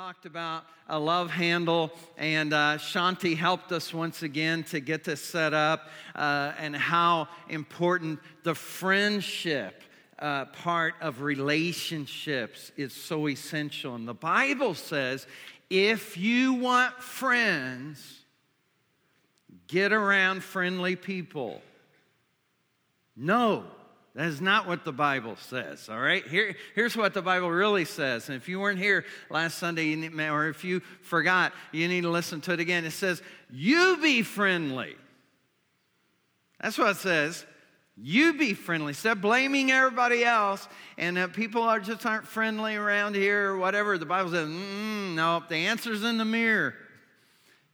talked about a love handle, and uh, Shaunti helped us once again to get this set up uh, and how important the friendship uh, part of relationships is so essential. And the Bible says if you want friends, get around friendly people. No. That is not what the Bible says, all right? Here, here's what the Bible really says. And if you weren't here last Sunday, or if you forgot, you need to listen to it again. It says, You be friendly. That's what it says. You be friendly. Stop blaming everybody else. And uh, people are just aren't friendly around here or whatever. The Bible says, no, the answer's in the mirror.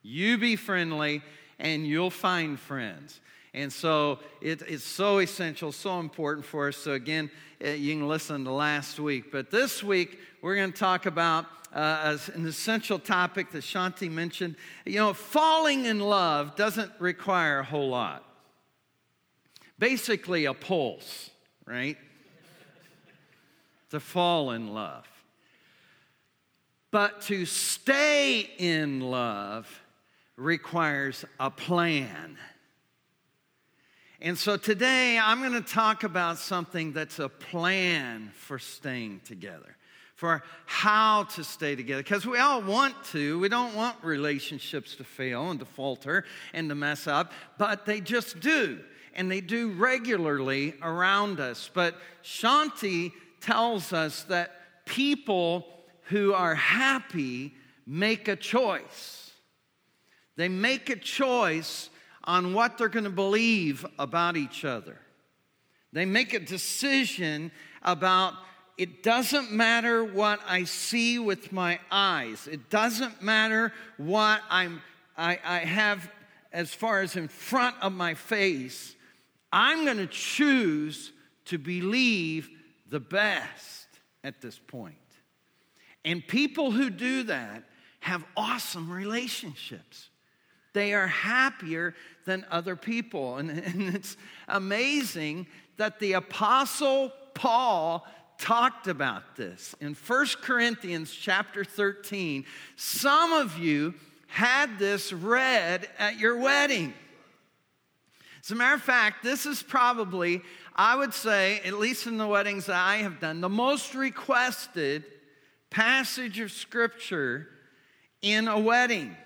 You be friendly, and you'll find friends. And so it, it's so essential, so important for us. So, again, uh, you can listen to last week. But this week, we're going to talk about uh, an essential topic that Shaunti mentioned. You know, falling in love doesn't require a whole lot. Basically, a pulse, right? to fall in love. But to stay in love requires a plan. And so today I'm going to talk about something that's a plan for staying together, for how to stay together. Because we all want to. We don't want relationships to fail and to falter and to mess up, but they just do. And they do regularly around us. But Shaunti tells us that people who are happy make a choice. They make a choice on what they're going to believe about each other. They make a decision about it doesn't matter what I see with my eyes. It doesn't matter what I'm, I, I have as far as in front of my face. I'm going to choose to believe the best at this point. And people who do that have awesome relationships. They are happier than other people. And, and it's amazing that the Apostle Paul talked about this in 1 Corinthians chapter 13. Some of you had this read at your wedding. As a matter of fact, this is probably, I would say, at least in the weddings that I have done, the most requested passage of scripture in a wedding.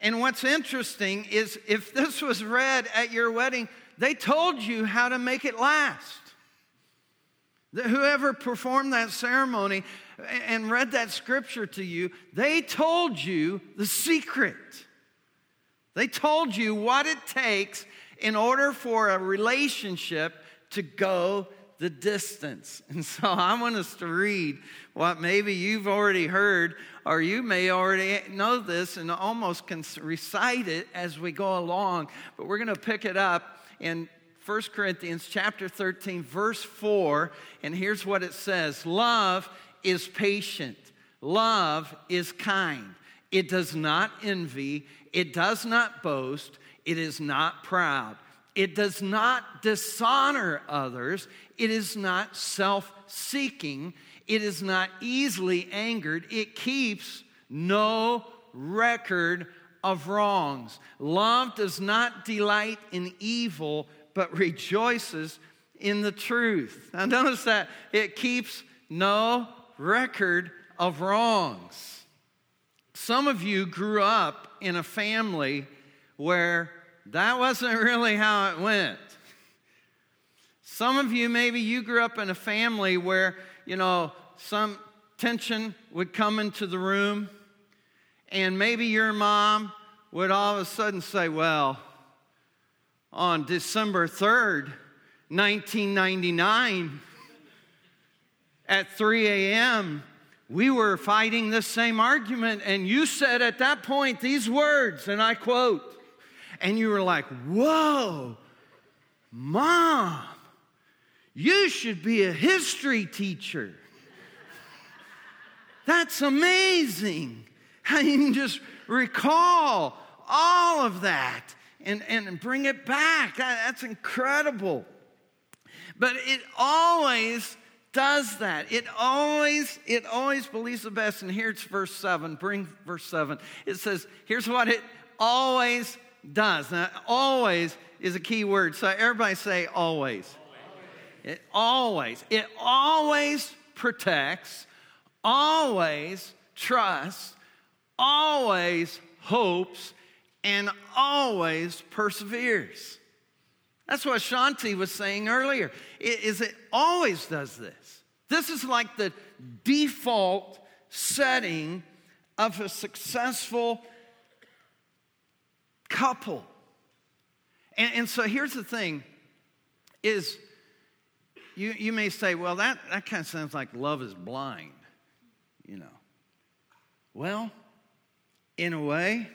And what's interesting is if this was read at your wedding, they told you how to make it last. Whoever performed that ceremony and read that scripture to you, they told you the secret. They told you what it takes in order for a relationship to go the distance. And so I want us to read what maybe you've already heard, or you may already know this and almost can recite it as we go along. But we're going to pick it up in 1 Corinthians chapter 13, verse 4. And here's what it says Love is patient, love is kind. It does not envy, it does not boast, it is not proud. It does not dishonor others. It is not self seeking. It is not easily angered. It keeps no record of wrongs. Love does not delight in evil, but rejoices in the truth. Now, notice that it keeps no record of wrongs. Some of you grew up in a family where that wasn't really how it went. Some of you, maybe you grew up in a family where, you know, some tension would come into the room, and maybe your mom would all of a sudden say, Well, on December 3rd, 1999, at 3 a.m., we were fighting this same argument, and you said at that point these words, and I quote, and you were like, whoa, mom, you should be a history teacher. That's amazing. How you can just recall all of that and, and bring it back. That's incredible. But it always does that. It always, it always believes the best. And here's verse 7. Bring verse 7. It says, here's what it always does. Now, always is a key word. So everybody say always. It always, it always protects, always trusts, always hopes, and always perseveres. That's what Shaunti was saying earlier. Is it always does this. This is like the default setting of a successful couple. And, and so here's the thing is you, you may say, well, that, that kind of sounds like love is blind, you know. Well, in a way,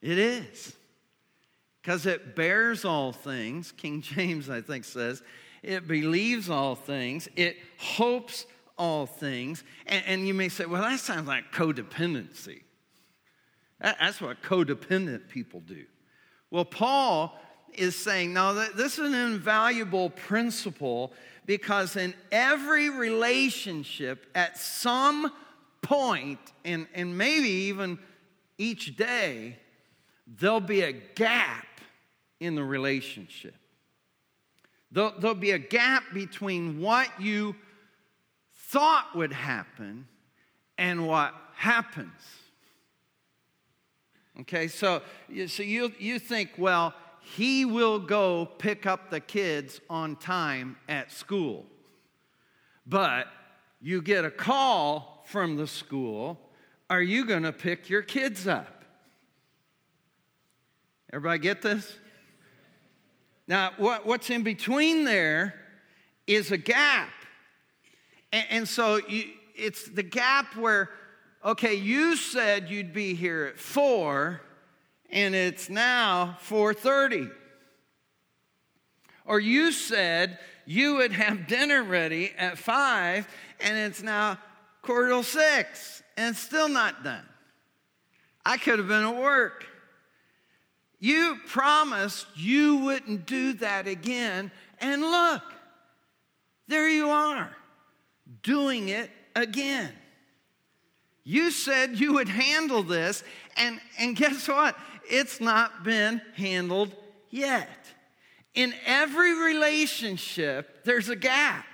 it is. Because it bears all things, King James, I think, says, it believes all things, it hopes all things. And, and you may say, well, that sounds like codependency. That, that's what codependent people do. Well, Paul is saying, no, this is an invaluable principle because in every relationship, at some point, and, and maybe even each day, there'll be a gap in the relationship. There'll, there'll be a gap between what you thought would happen and what happens. Okay, so, so you, you think, well, he will go pick up the kids on time at school. But you get a call from the school are you going to pick your kids up? Everybody get this? Now, what, what's in between there is a gap. And, and so you, it's the gap where, okay, you said you'd be here at 4, and it's now 4:30. Or you said you would have dinner ready at 5 and it's now quarter till 6 and still not done. I could have been at work. You promised you wouldn't do that again and look. There you are doing it again. You said you would handle this, and, and guess what? it's not been handled yet. In every relationship, there's a gap.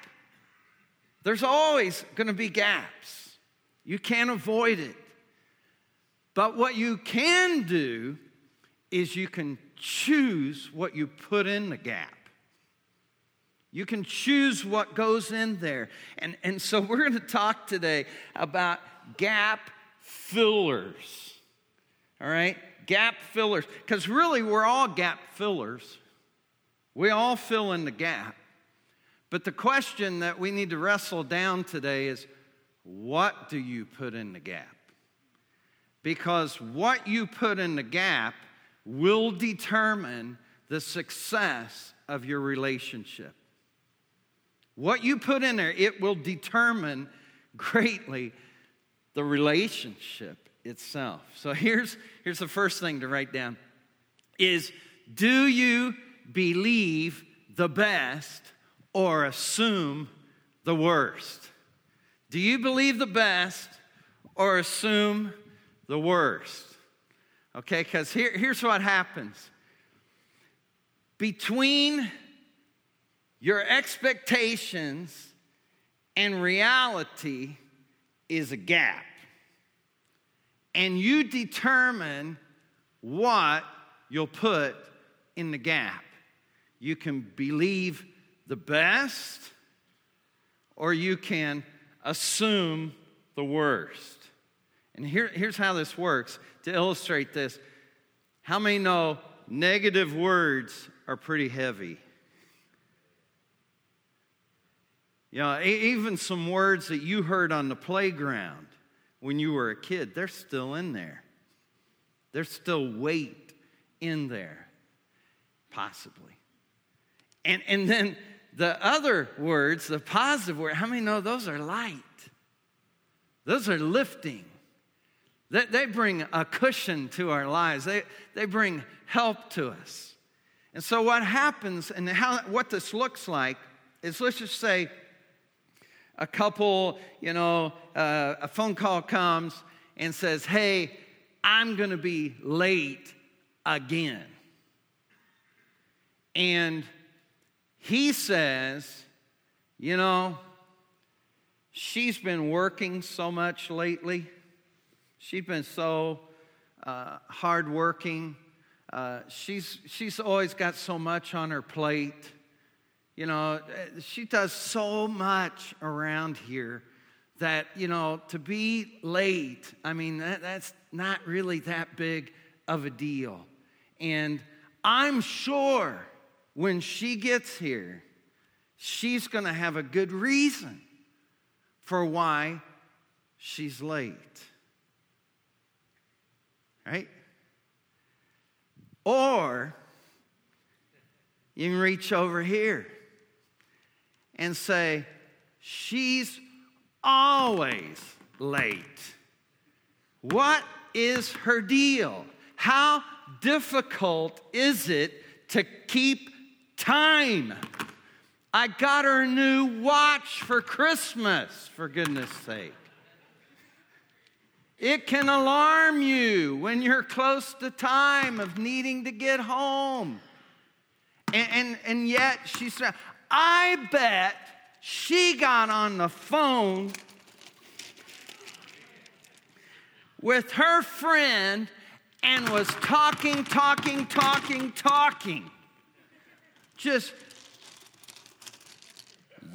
There's always going to be gaps. You can't avoid it. But what you can do is you can choose what you put in the gap. You can choose what goes in there. And, and so we're going to talk today about gap fillers. All right? gap fillers, because really we're all gap fillers. We all fill in the gap. But the question that we need to wrestle down today is what do you put in the gap? Because what you put in the gap will determine the success of your relationship. What you put in there, it will determine greatly the relationship itself. So here's, here's the first thing to write down is do you believe the best or assume the worst? Do you believe the best or assume the worst? Okay, because here, here's what happens. Between your expectations and reality is a gap and you determine what you'll put in the gap. You can believe the best, or you can assume the worst. And here, here's how this works to illustrate this. How many know negative words are pretty heavy? You know, even some words that you heard on the playground when you were a kid, they're still in there. There's still weight in there, possibly. And, and then the other words, the positive word, how many know those are light? Those are lifting. They, they bring a cushion to our lives, they, they bring help to us. And so, what happens and how, what this looks like is let's just say a couple, you know, uh, a phone call comes and says, Hey, I'm going to be late again. And he says, You know, she's been working so much lately. She's been so uh, hardworking. Uh, she's, she's always got so much on her plate. You know, uh, she does so much around here that, you know, to be late, I mean, that, that's not really that big of a deal. And I'm sure when she gets here, she's going to have a good reason for why she's late. Right? Or you can reach over here and say, She's always late. What is her deal? How difficult is it to keep time? I got her a new watch for Christmas, for goodness sake. It can alarm you when you're close to time of needing to get home. And, and, and yet she said, I bet she got on the phone with her friend and was talking, talking, talking, talking. Just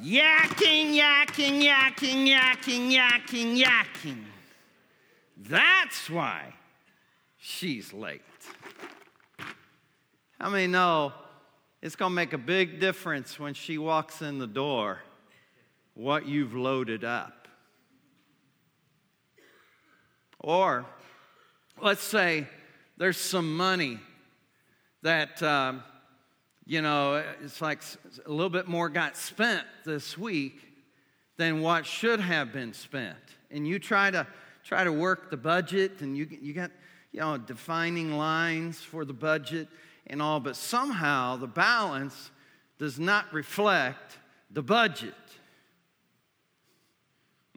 yakking, yakking, yakking, yakking, yakking, yakking. That's why she's late. How many know it's going to make a big difference when she walks in the door what you've loaded up? Or let's say there's some money that, um, you know, it's like a little bit more got spent this week than what should have been spent. And you try to try to work the budget and you, you got, you know, defining lines for the budget and all, but somehow the balance does not reflect the budget.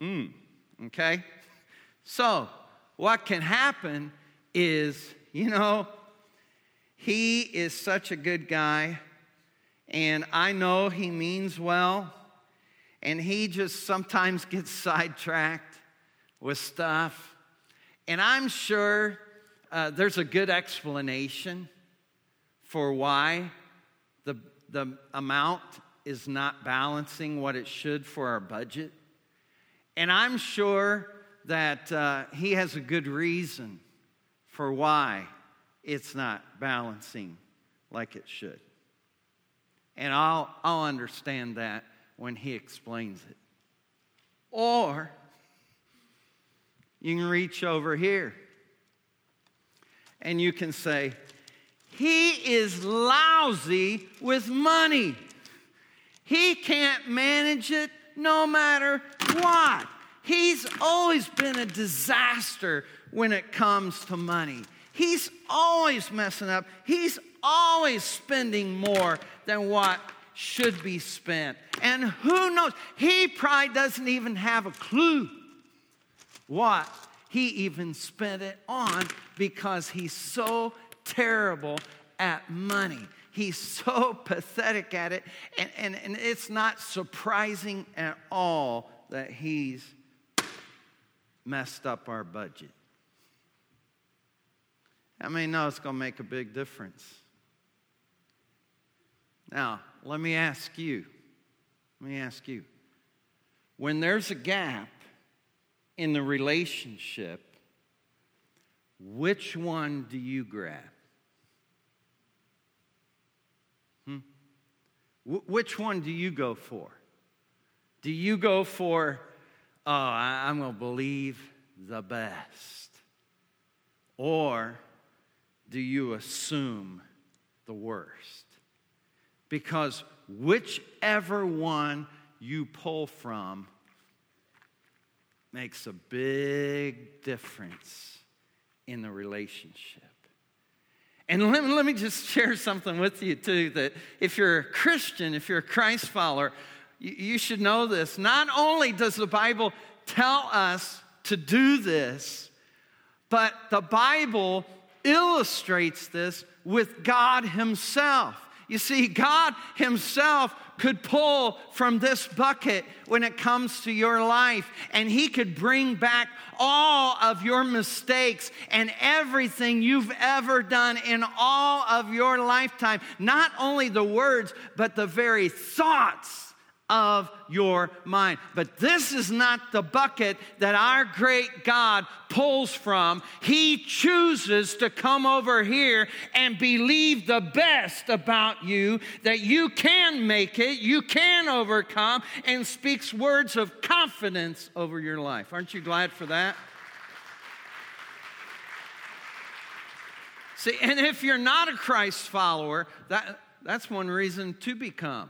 Mm, okay? So, what can happen is, you know, he is such a good guy, and I know he means well, and he just sometimes gets sidetracked with stuff. And I'm sure uh, there's a good explanation for why the, the amount is not balancing what it should for our budget. And I'm sure that uh, he has a good reason for why it's not balancing like it should. And I'll, I'll understand that when he explains it. Or you can reach over here and you can say, He is lousy with money. He can't manage it no matter what. He's always been a disaster when it comes to money. He's always messing up. He's always spending more than what should be spent. And who knows? He probably doesn't even have a clue what he even spent it on because he's so terrible at money. He's so pathetic at it, and, and, and it's not surprising at all that he's messed up our budget. I mean, no, it's going to make a big difference. Now, let me ask you, let me ask you, when there's a gap in the relationship, which one do you grab? W- which one do you go for? Do you go for, oh, I- I'm going to believe the best? Or do you assume the worst? Because whichever one you pull from makes a big difference in the relationship. And let, let me just share something with you, too that if you're a Christian, if you're a Christ follower, you, you should know this. Not only does the Bible tell us to do this, but the Bible illustrates this with God Himself. You see, God Himself could pull from this bucket when it comes to your life, and He could bring back all of your mistakes and everything you've ever done in all of your lifetime. Not only the words, but the very thoughts of your mind. But this is not the bucket that our great God pulls from. He chooses to come over here and believe the best about you, that you can make it, you can overcome, and speaks words of confidence over your life. Aren't you glad for that? See, and if you're not a Christ follower, that, that's one reason to become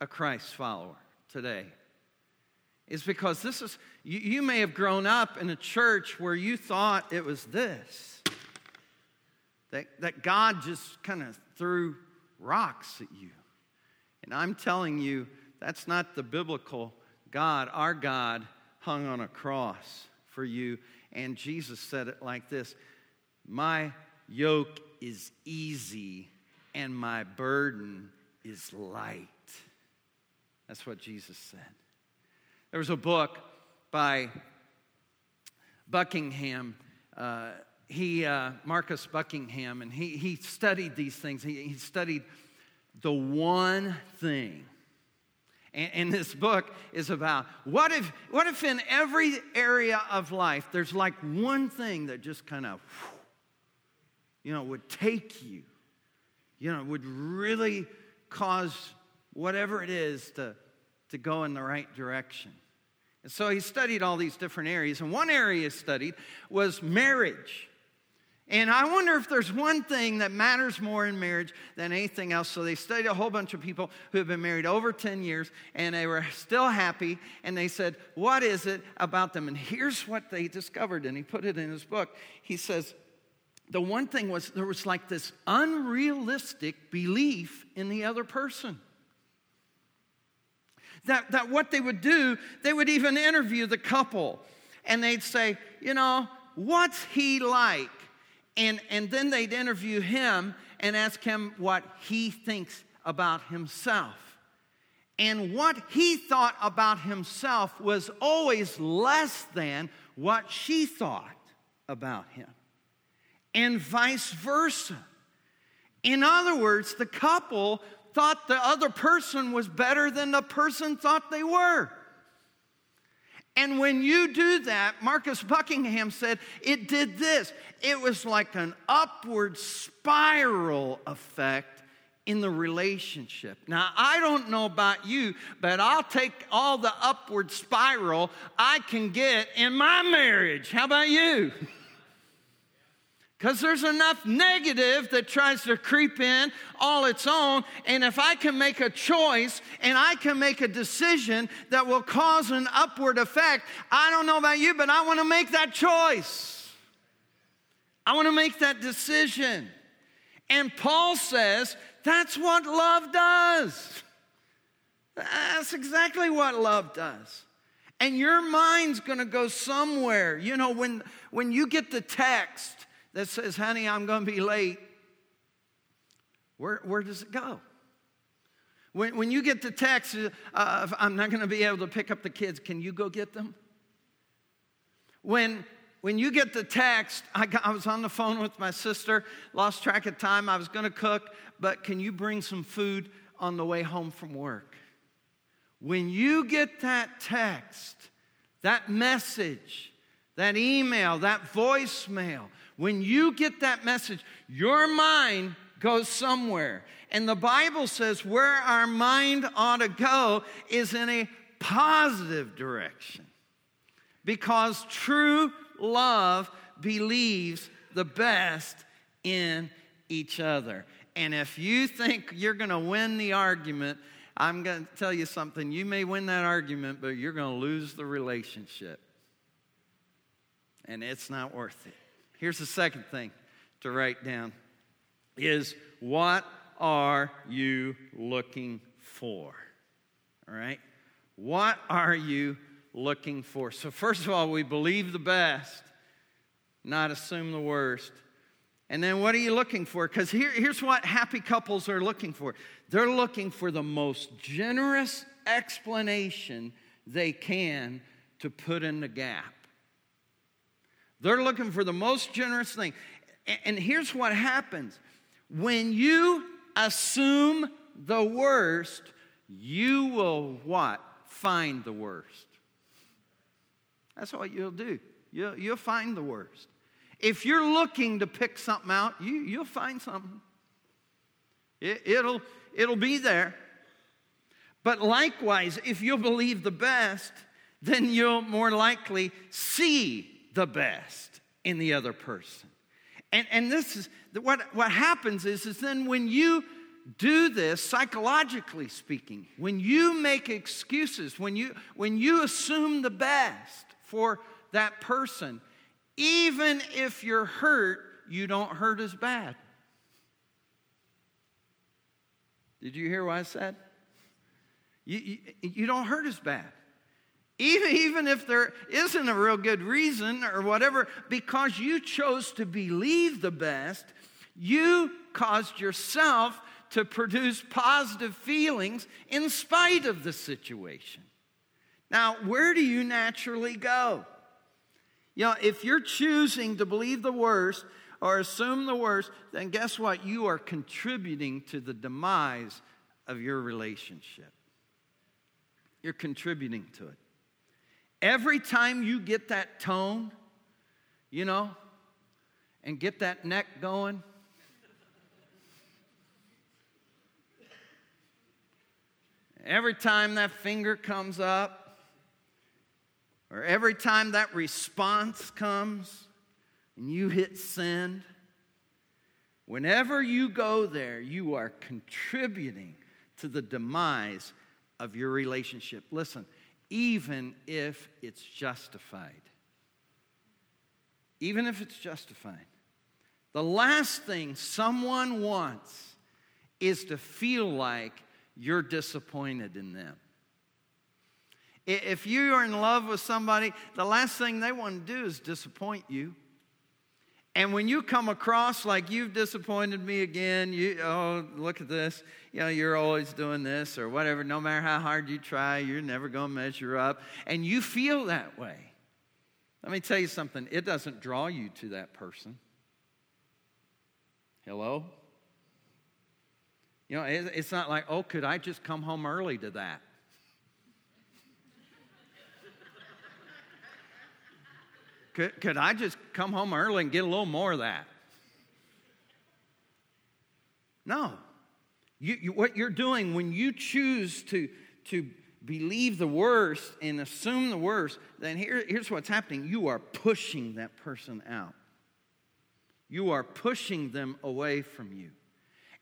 a Christ follower today is because this is, you, you, may have grown up in a church where you thought it was this that, that God just kind of threw rocks at you. And I'm telling you, that's not the biblical God. Our God hung on a cross for you. And Jesus said it like this My yoke is easy and my burden is light. That's what Jesus said. There was a book by Buckingham. Uh, he, uh, Marcus Buckingham, and he, he studied these things. He, he studied the one thing. And, and, this book is about what if, what if in every area of life there's like one thing that just kind of, you know, would take you, you know, would really cause whatever it is to, to go in the right direction. And so he studied all these different areas. And one area he studied was marriage. And I wonder if there's one thing that matters more in marriage than anything else. So they studied a whole bunch of people who have been married over 10 years and they were still happy. And they said, What is it about them? And here's what they discovered. And he put it in his book. He says, The one thing was there was like this unrealistic belief in the other person that, that what they would do, they would even interview the couple and they'd say, you know, what's he like? And, and then they'd interview him and ask him what he thinks about himself. And what he thought about himself was always less than what she thought about him, and vice versa. In other words, the couple thought the other person was better than the person thought they were. And when you do that, Marcus Buckingham said it did this. It was like an upward spiral effect in the relationship. Now, I don't know about you, but I'll take all the upward spiral I can get in my marriage. How about you? Because there's enough negative that tries to creep in all its own. And if I can make a choice and I can make a decision that will cause an upward effect, I don't know about you, but I want to make that choice. I want to make that decision. And Paul says that's what love does. That's exactly what love does. And your mind's going to go somewhere. You know, when, when you get the text, that says, honey, I'm going to be late, where, where does it go? When, when you get the text, uh, I'm not going to be able to pick up the kids, can you go get them? When, when you get the text, I, got, I was on the phone with my sister, lost track of time, I was going to cook, but can you bring some food on the way home from work? When you get that text, that message, that email, that voicemail, when you get that message, your mind goes somewhere. And the Bible says where our mind ought to go is in a positive direction. Because true love believes the best in each other. And if you think you're going to win the argument, I'm going to tell you something. You may win that argument, but you're going to lose the relationship. And it's not worth it. Here's the second thing to write down is what are you looking for? All right? What are you looking for? So, first of all, we believe the best, not assume the worst. And then what are you looking for? Because here, here's what happy couples are looking for they're looking for the most generous explanation they can to put in the gap. They're looking for the most generous thing. And here's what happens when you assume the worst, you will what? Find the worst. That's what you'll do. You'll, you'll find the worst. If you're looking to pick something out, you, you'll find something. It, it'll, it'll be there. But likewise, if you'll believe the best, then you'll more likely see the best in the other person. And, and this is what, what happens is, is then when you do this, psychologically speaking, when you make excuses, when you, when you assume the best for that person, even if you're hurt, you don't hurt as bad. Did you hear what I said? You, you, you, don't hurt as bad. Even, even if there isn't a real good reason or whatever, because you chose to believe the best, you caused yourself to produce positive feelings in spite of the situation. Now, where do you naturally go? You know, if you're choosing to believe the worst or assume the worst, then guess what? You are contributing to the demise of your relationship. You're contributing to it. Every time you get that tone, you know, and get that neck going, every time that finger comes up, or every time that response comes and you hit send, whenever you go there, you are contributing to the demise of your relationship. Listen, even if it's justified. Even if it's justified. The last thing someone wants is to feel like you're disappointed in them. If you are in love with somebody, the last thing they want to do is disappoint you. And when you come across like you've disappointed me again, you oh look at this, you know you're always doing this or whatever. No matter how hard you try, you're never going to measure up, and you feel that way. Let me tell you something. It doesn't draw you to that person. Hello. You know, it's not like, oh, could I just come home early to that? Could, could I just come home early and get a little more of that? No. You, you, what you're doing when you choose to, to believe the worst and assume the worst, then here, here's what's happening you are pushing that person out. You are pushing them away from you.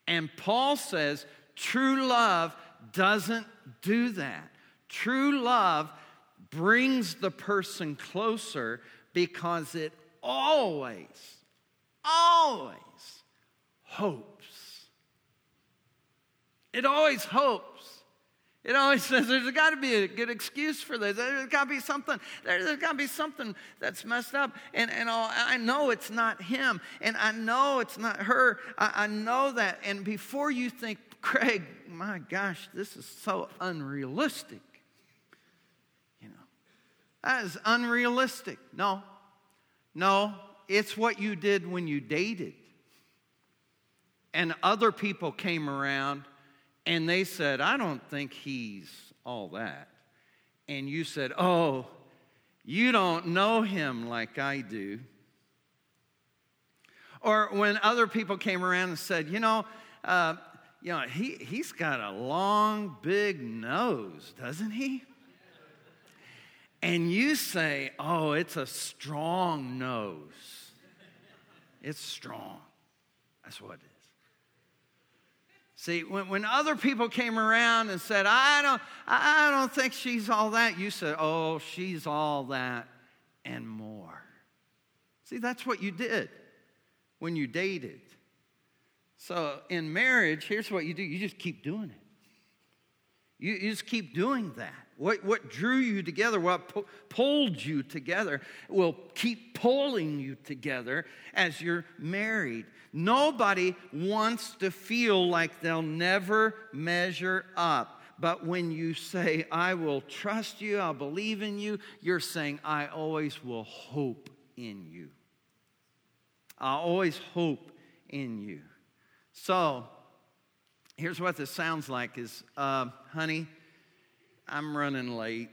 And Paul says true love doesn't do that. True love brings the person closer because it always, always hopes. It always hopes. It always says there's got to be a good excuse for this. There's got to be something. There's got to be something that's messed up. And, and I know it's not him. And I know it's not her. I, I know that. And before you think, Craig, my gosh, this is so unrealistic. That is unrealistic. No, no, it's what you did when you dated. And other people came around and they said, I don't think he's all that. And you said, Oh, you don't know him like I do. Or when other people came around and said, You know, uh, you know, he, he's got a long, big nose, doesn't he? And you say, oh, it's a strong nose. It's strong. That's what it is. See, when, when other people came around and said, I don't, I don't think she's all that, you said, oh, she's all that and more. See, that's what you did when you dated. So in marriage, here's what you do you just keep doing it. You, you just keep doing that. What, what drew you together, what pu- pulled you together, will keep pulling you together as you're married. Nobody wants to feel like they'll never measure up. But when you say, I will trust you, I'll believe in you, you're saying, I always will hope in you. I always hope in you. So, here's what this sounds like is, uh, honey, I'm running late.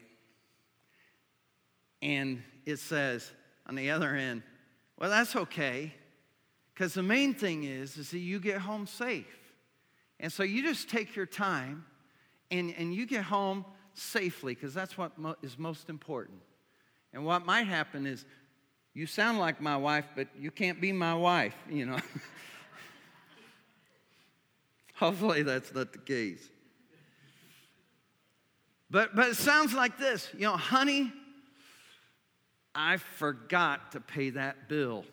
And it says on the other end, well, that's okay. Because the main thing is, is that you get home safe. And so you just take your time and, and you get home safely, because that's what mo- is most important. And what might happen is, you sound like my wife, but you can't be my wife, you know. Hopefully that's not the case. But, but it sounds like this you know, honey, I forgot to pay that bill.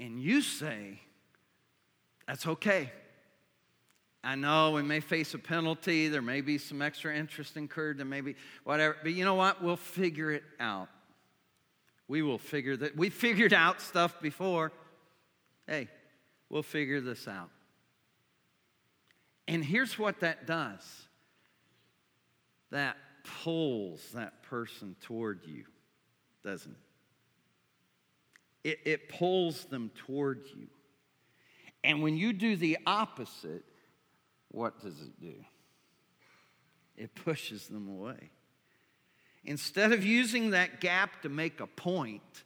And you say, that's okay. I know we may face a penalty, there may be some extra interest incurred, there may be whatever, but you know what? We'll figure it out. We will figure that. We figured out stuff before. Hey, we'll figure this out. And here's what that does that pulls that person toward you, doesn't it? It, it pulls them toward you. And when you do the opposite, what does it do? It pushes them away. Instead of using that gap to make a point,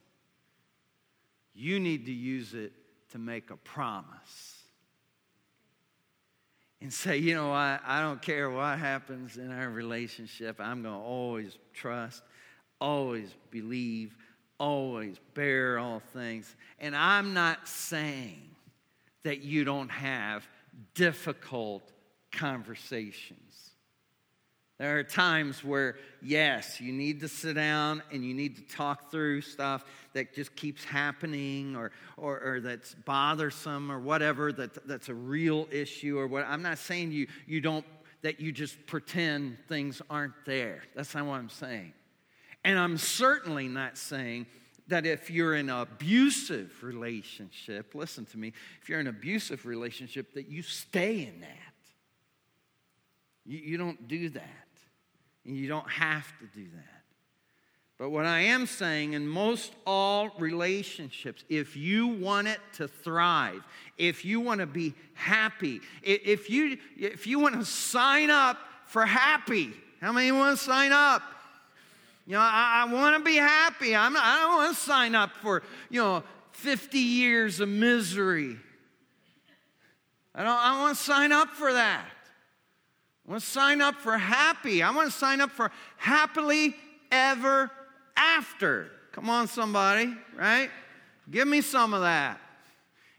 you need to use it to make a promise and say, you know, I, I don't care what happens in our relationship, I'm going to always trust, always believe, always bear all things. And I'm not saying that you don't have difficult conversations. There are times where, yes, you need to sit down and you need to talk through stuff that just keeps happening or, or, or that's bothersome or whatever, that, that's a real issue or what. I'm not saying you, you don't, that you just pretend things aren't there. That's not what I'm saying. And I'm certainly not saying that if you're in an abusive relationship, listen to me, if you're in an abusive relationship, that you stay in that. You, you don't do that. And you don't have to do that. But what I am saying, in most all relationships, if you want it to thrive, if you want to be happy, if you, if you want to sign up for happy, how many want to sign up? You know, I, I want to be happy. I'm, I don't want to sign up for, you know, 50 years of misery. I don't I don't want to sign up for that. I want to sign up for happy. I want to sign up for happily ever after. Come on, somebody, right? Give me some of that.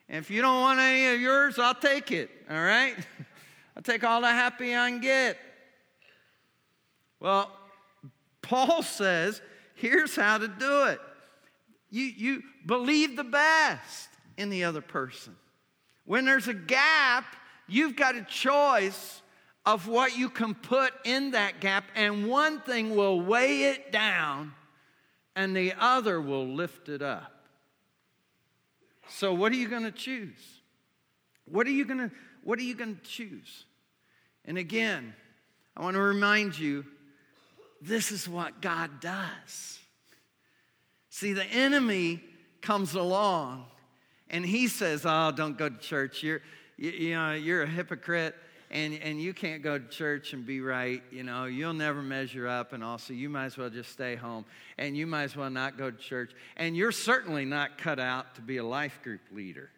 And if you don't want any of yours, I'll take it, all right? I'll take all the happy I can get. Well, Paul says, here's how to do it. You, you believe the best in the other person. When there's a gap, you've got a choice of what you can put in that gap, and one thing will weigh it down, and the other will lift it up. So, what are you going to choose? What are you going to what are you going to choose? And again, I want to remind you this is what God does. See, the enemy comes along and he says, "Oh, don't go to church. You're you, you know, you're a hypocrite and, and you can't go to church and be right, you know, you'll never measure up, and also you might as well just stay home, and you might as well not go to church, and you're certainly not cut out to be a life group leader.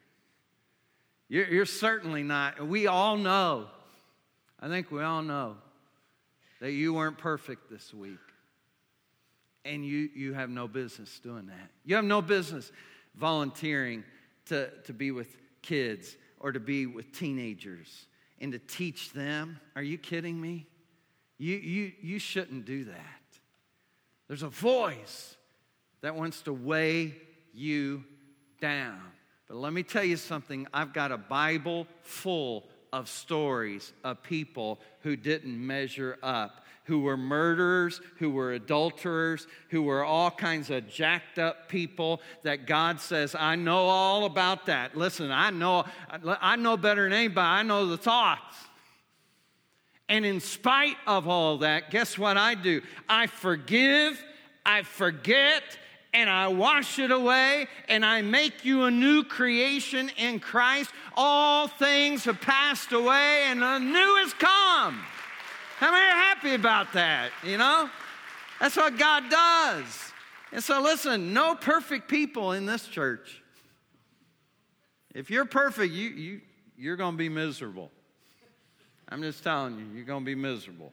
You're, you're certainly not. We all know, I think we all know, that you weren't perfect this week, and you, you have no business doing that. You have no business volunteering to, to be with kids or to be with teenagers and to teach them. Are you kidding me? You, you, you shouldn't do that. There's a voice that wants to weigh you down. But let me tell you something I've got a Bible full of stories of people who didn't measure up, who were murderers, who were adulterers, who were all kinds of jacked up people that God says, I know all about that. Listen, I know, I know better than anybody. I know the thoughts. And in spite of all that, guess what I do? I forgive, I forget, and I wash it away, and I make you a new creation in Christ. All things have passed away, and a new has come. How many are happy about that? You know? That's what God does. And so, listen, no perfect people in this church. If you're perfect, you, you, you're going to be miserable. I'm just telling you, you're going to be miserable.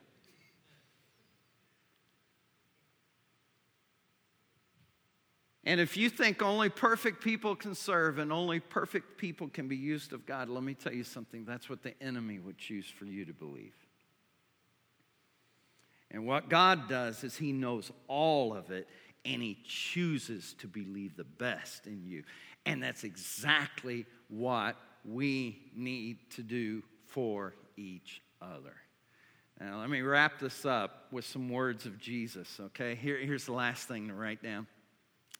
And if you think only perfect people can serve and only perfect people can be used of God, let me tell you something. That's what the enemy would choose for you to believe. And what God does is He knows all of it and He chooses to believe the best in you. And that's exactly what we need to do for each other. Now, let me wrap this up with some words of Jesus, okay? Here, here's the last thing to write down.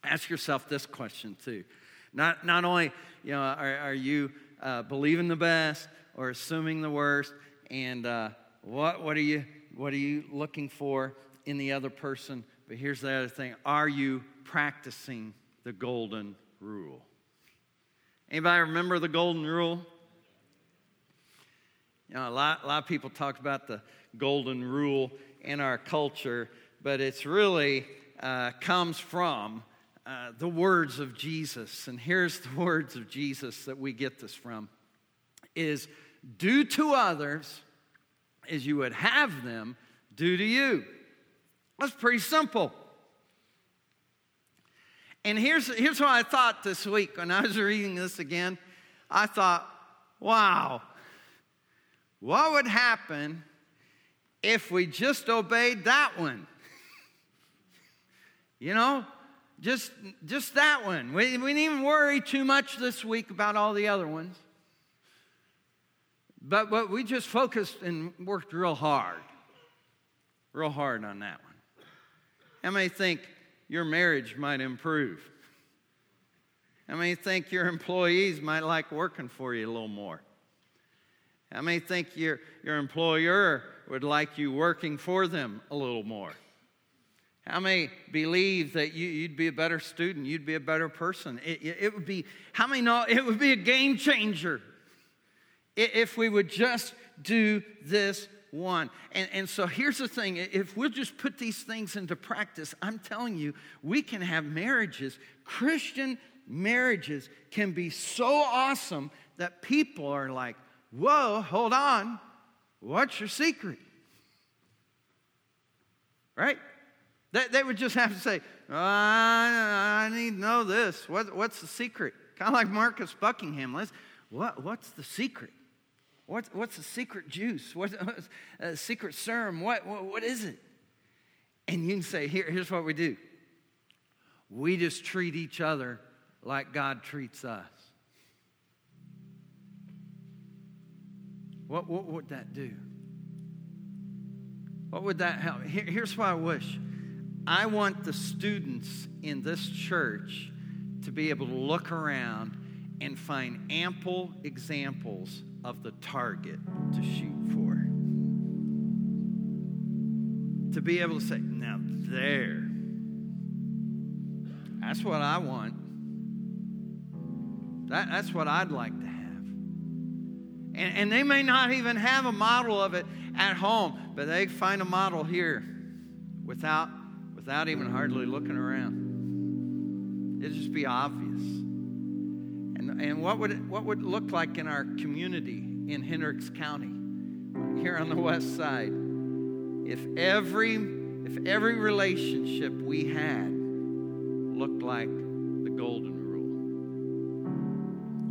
Ask yourself this question, too. Not, not only you know, are, are you uh, believing the best or assuming the worst, and uh, what, what, are you, what are you looking for in the other person? But here's the other thing are you practicing the golden rule? Anybody remember the golden rule? You know, a lot, a lot of people talk about the golden rule in our culture, but it's really uh, comes from uh, the words of Jesus. And here's the words of Jesus that we get this from is do to others as you would have them do to you. That's pretty simple. And here's, here's what I thought this week when I was reading this again. I thought, wow, what would happen if we just obeyed that one? you know, just, just that one. We, we didn't even worry too much this week about all the other ones. But, but we just focused and worked real hard. Real hard on that one. How many think your marriage might improve? How many think your employees might like working for you a little more? How many think your, your employer would like you working for them a little more? How many believe that you, would be a better student? You'd be a better person. It, it, would be, how many know it would be a game changer if we would just do this one. And, and so here's the thing if we'll just put these things into practice, I'm telling you, we can have marriages, Christian marriages can be so awesome that people are like, whoa, hold on, what's your secret? Right? They, they would just have to say, I, I, need to know this. What, what's the secret? Kind of like Marcus Buckingham. Let's, what, what's the secret? What, what's the secret juice? What's a secret serum? What, what, what is it? And you can say, Here, here's what we do we just treat each other like God treats us. What, what would that do? What would that help? Here, here's what I wish I want the students in this church to be able to look around and find ample examples of the target to shoot for. To be able to say, now there, that's what I want. That, that's what I'd like to have. And, and they may not even have a model of it at home, but they find a model here without without even hardly looking around. It'd just be obvious. And, and what, would it, what would it look like in our community in Hendricks County, here on the west side, if every, if every relationship we had looked like the golden rule?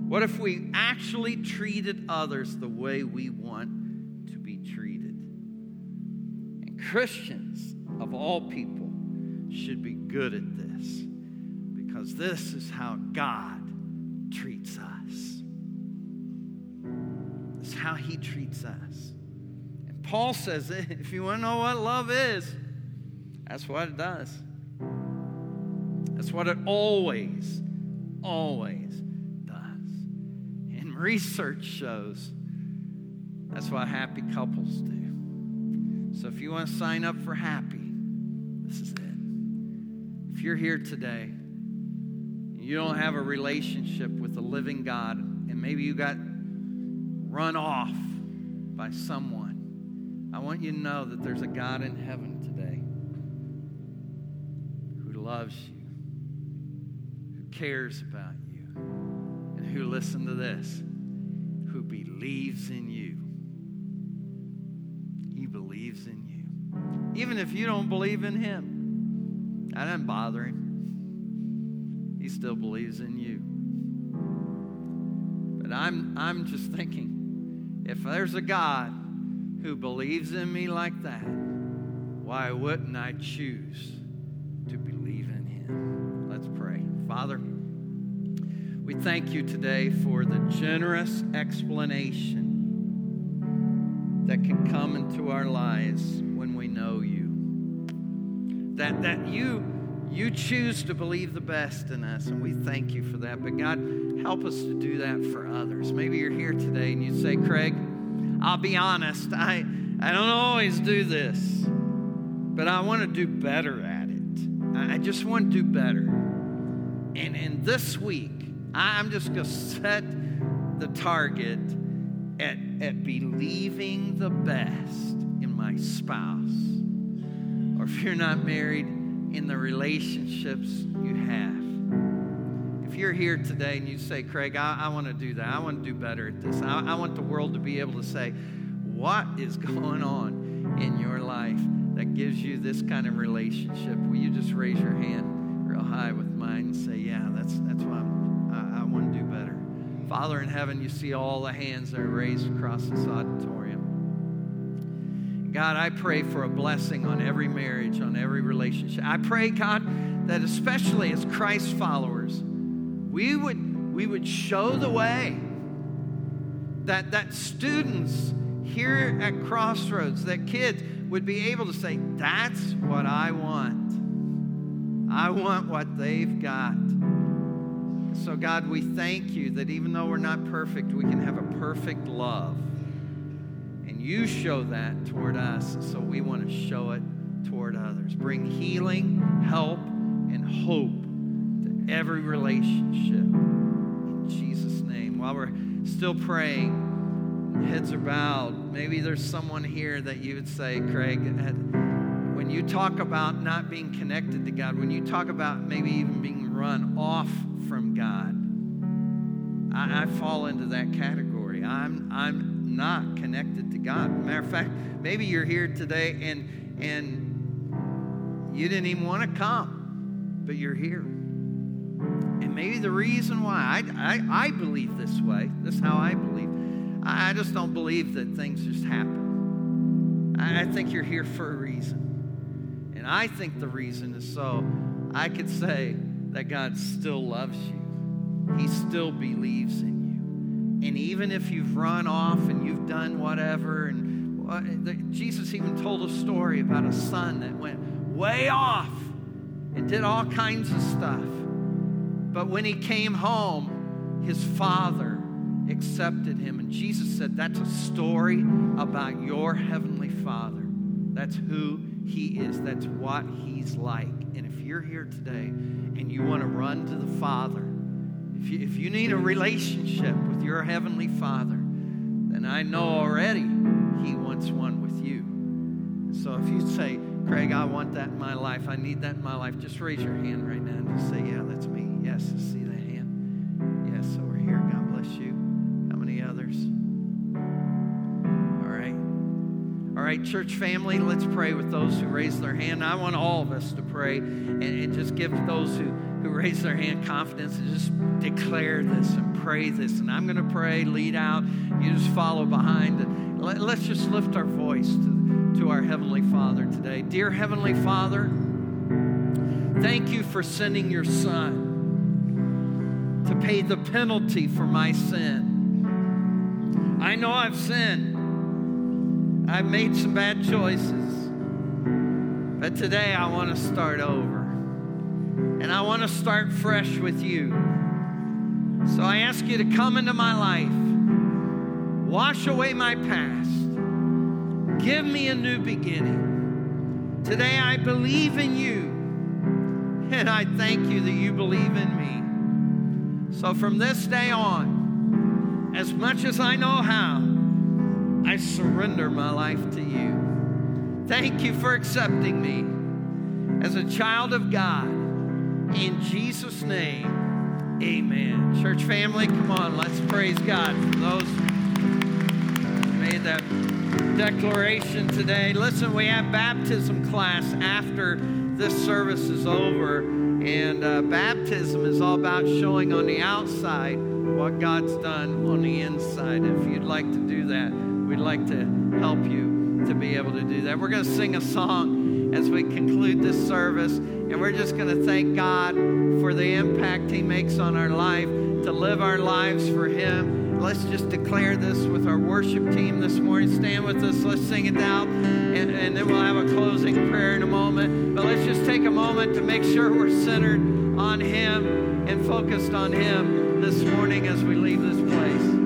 What if we actually treated others the way we want to be treated? And Christians, of all people, should be good at this because this is how God treats us. Is how he treats us. And Paul says, if you want to know what love is, that's what it does. That's what it always, always does. And research shows that's what happy couples do. So if you want to sign up for happy, this is it. If you're here today, you don't have a relationship with the living God, and maybe you got run off by someone, I want you to know that there's a God in heaven today who loves you, who cares about you, and who, listen to this, who believes in you. He believes in you. Even if you don't believe in him, that doesn't bother him. He still believes in you. But I'm, I'm just thinking, if there's a God who believes in me like that, why wouldn't I choose to believe in him? Let's pray. Father, we thank you today for the generous explanation that can come into our lives when we know you. That, that you, you choose to believe the best in us, and we thank you for that. But God, help us to do that for others. Maybe you're here today and you say, Craig, I'll be honest, I, I don't always do this, but I want to do better at it. I just want to do better. And, and this week, I'm just going to set the target at, at believing the best in my spouse. Or if you're not married, in the relationships you have. If you're here today and you say, Craig, I, I want to do that, I want to do better at this, I, I want the world to be able to say, what is going on in your life that gives you this kind of relationship? Will you just raise your hand real high with mine and say, Yeah, that's, that's I'm, I, I want to do better? Father in heaven, you see all the hands that are raised across this auditorium. God, I pray for a blessing on every marriage, on every relationship. I pray, God, that especially as Christ followers, we would, we would show the way. That, that students here at Crossroads, that kids would be able to say, That's what I want. I want what they've got. So, God, we thank you that even though we're not perfect, we can have a perfect love. And you show that toward us, so we want to show it toward others. Bring healing, help, and hope to every relationship. In Jesus' name. While we're still praying, heads are bowed, maybe there's someone here that you would say, Craig, when you talk about not being connected to God, when you talk about maybe even being run off from God, I, I fall into that category. I'm, I'm not connected to God. Matter of fact, maybe you're here today and, and you didn't even want to come, but you're here. And maybe the reason why I, I, I believe this way, this is how I believe. I just don't believe that things just happen. I think you're here for a reason. And I think the reason is so I could say that God still loves you, He still believes in you. And even if you've run off and you've done whatever, and uh, Jesus even told a story about a son that went way off and did all kinds of stuff. But when he came home, his father accepted him. And Jesus said, That's a story about your heavenly Father. That's who he is, that's what he's like. And if you're here today and you want to run to the Father, if you, if you need a relationship with your heavenly Father, then I know already he wants one with you. So if you say, Craig, I want that in my life, I need that in my life, just raise your hand right now and just say, Yeah, that's me. Yes, I see that hand. Yes, over here. God bless you How many others. All right. All right, church family, let's pray with those who raise their hand. I want all of us to pray and, and just give those who, who raise their hand confidence and just declare this and pray this. And I'm going to pray, lead out. You just follow behind. Let, let's just lift our voice to, to our Heavenly Father today. Dear Heavenly Father, thank you for sending your Son to pay the penalty for my sin. I know I've sinned. I've made some bad choices. But today I want to start over. And I want to start fresh with you. So I ask you to come into my life, wash away my past, give me a new beginning. Today I believe in you, and I thank you that you believe in me. So from this day on, as much as I know how, I surrender my life to you. Thank you for accepting me as a child of God. In Jesus' name, Amen. Church family, come on, let's praise God for those who made that declaration today. Listen, we have baptism class after this service is over, and uh, baptism is all about showing on the outside what God's done on the inside. If you'd like to do that, we'd like to help you to be able to do that. We're going to sing a song as we conclude this service. And we're just going to thank God for the impact He makes on our life to live our lives for Him. Let's just declare this with our worship team this morning. Stand with us. Let's sing it out. And, and then we'll have a closing prayer in a moment. But let's just take a moment to make sure we're centered on Him and focused on Him this morning as we leave this place.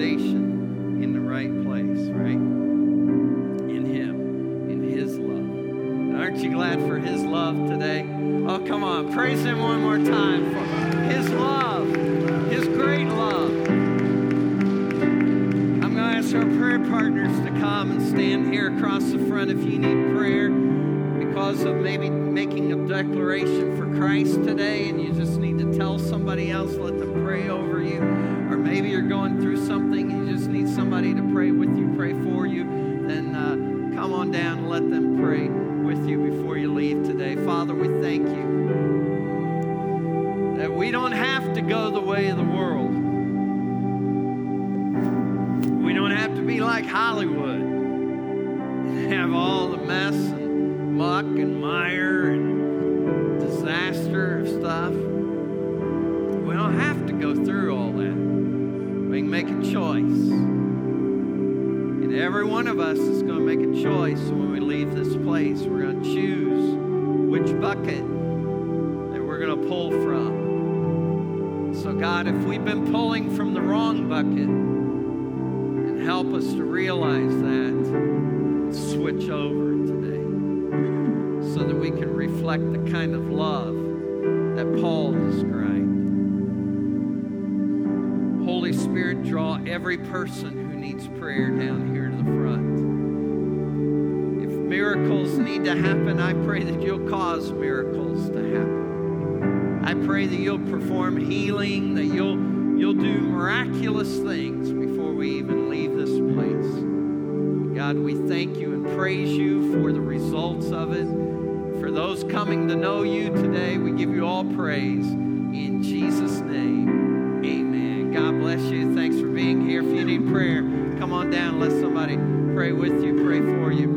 foundation in the right place, right? In Him, in His love. And aren't you glad for His love today? Oh, come on, praise Him one more time for His love, His great love. I'm going to ask our prayer partners to come and stand here across the front if you need prayer because of maybe making a declaration for Christ today and you somebody else, let them pray over you. Or maybe you're going through something you just need somebody to pray with you, pray for you, then uh, come on down and let them pray with you before you leave today. Father, we thank you that we don't have to go the way of the world. We don't have to be like Hollywood and have all the mess one of us is going to make a choice when we leave this place. We're going to choose which bucket that we're going to pull from. So, God, if we've been pulling from the wrong bucket, and help us to realize that, switch over today so that we can reflect the kind of love that Paul described. Holy Spirit, draw every person needs prayer down here to the front. If miracles need to happen, I pray that you'll cause miracles to happen. I pray that you'll perform healing, that you'll, you'll do miraculous things before we even leave this place. God, we thank you and praise you for the results of it. For those coming to know you today, we give you all praise. In Jesus' name, amen. God bless you. Thanks for being here. If you need prayer, down. Let somebody pray with you, pray for you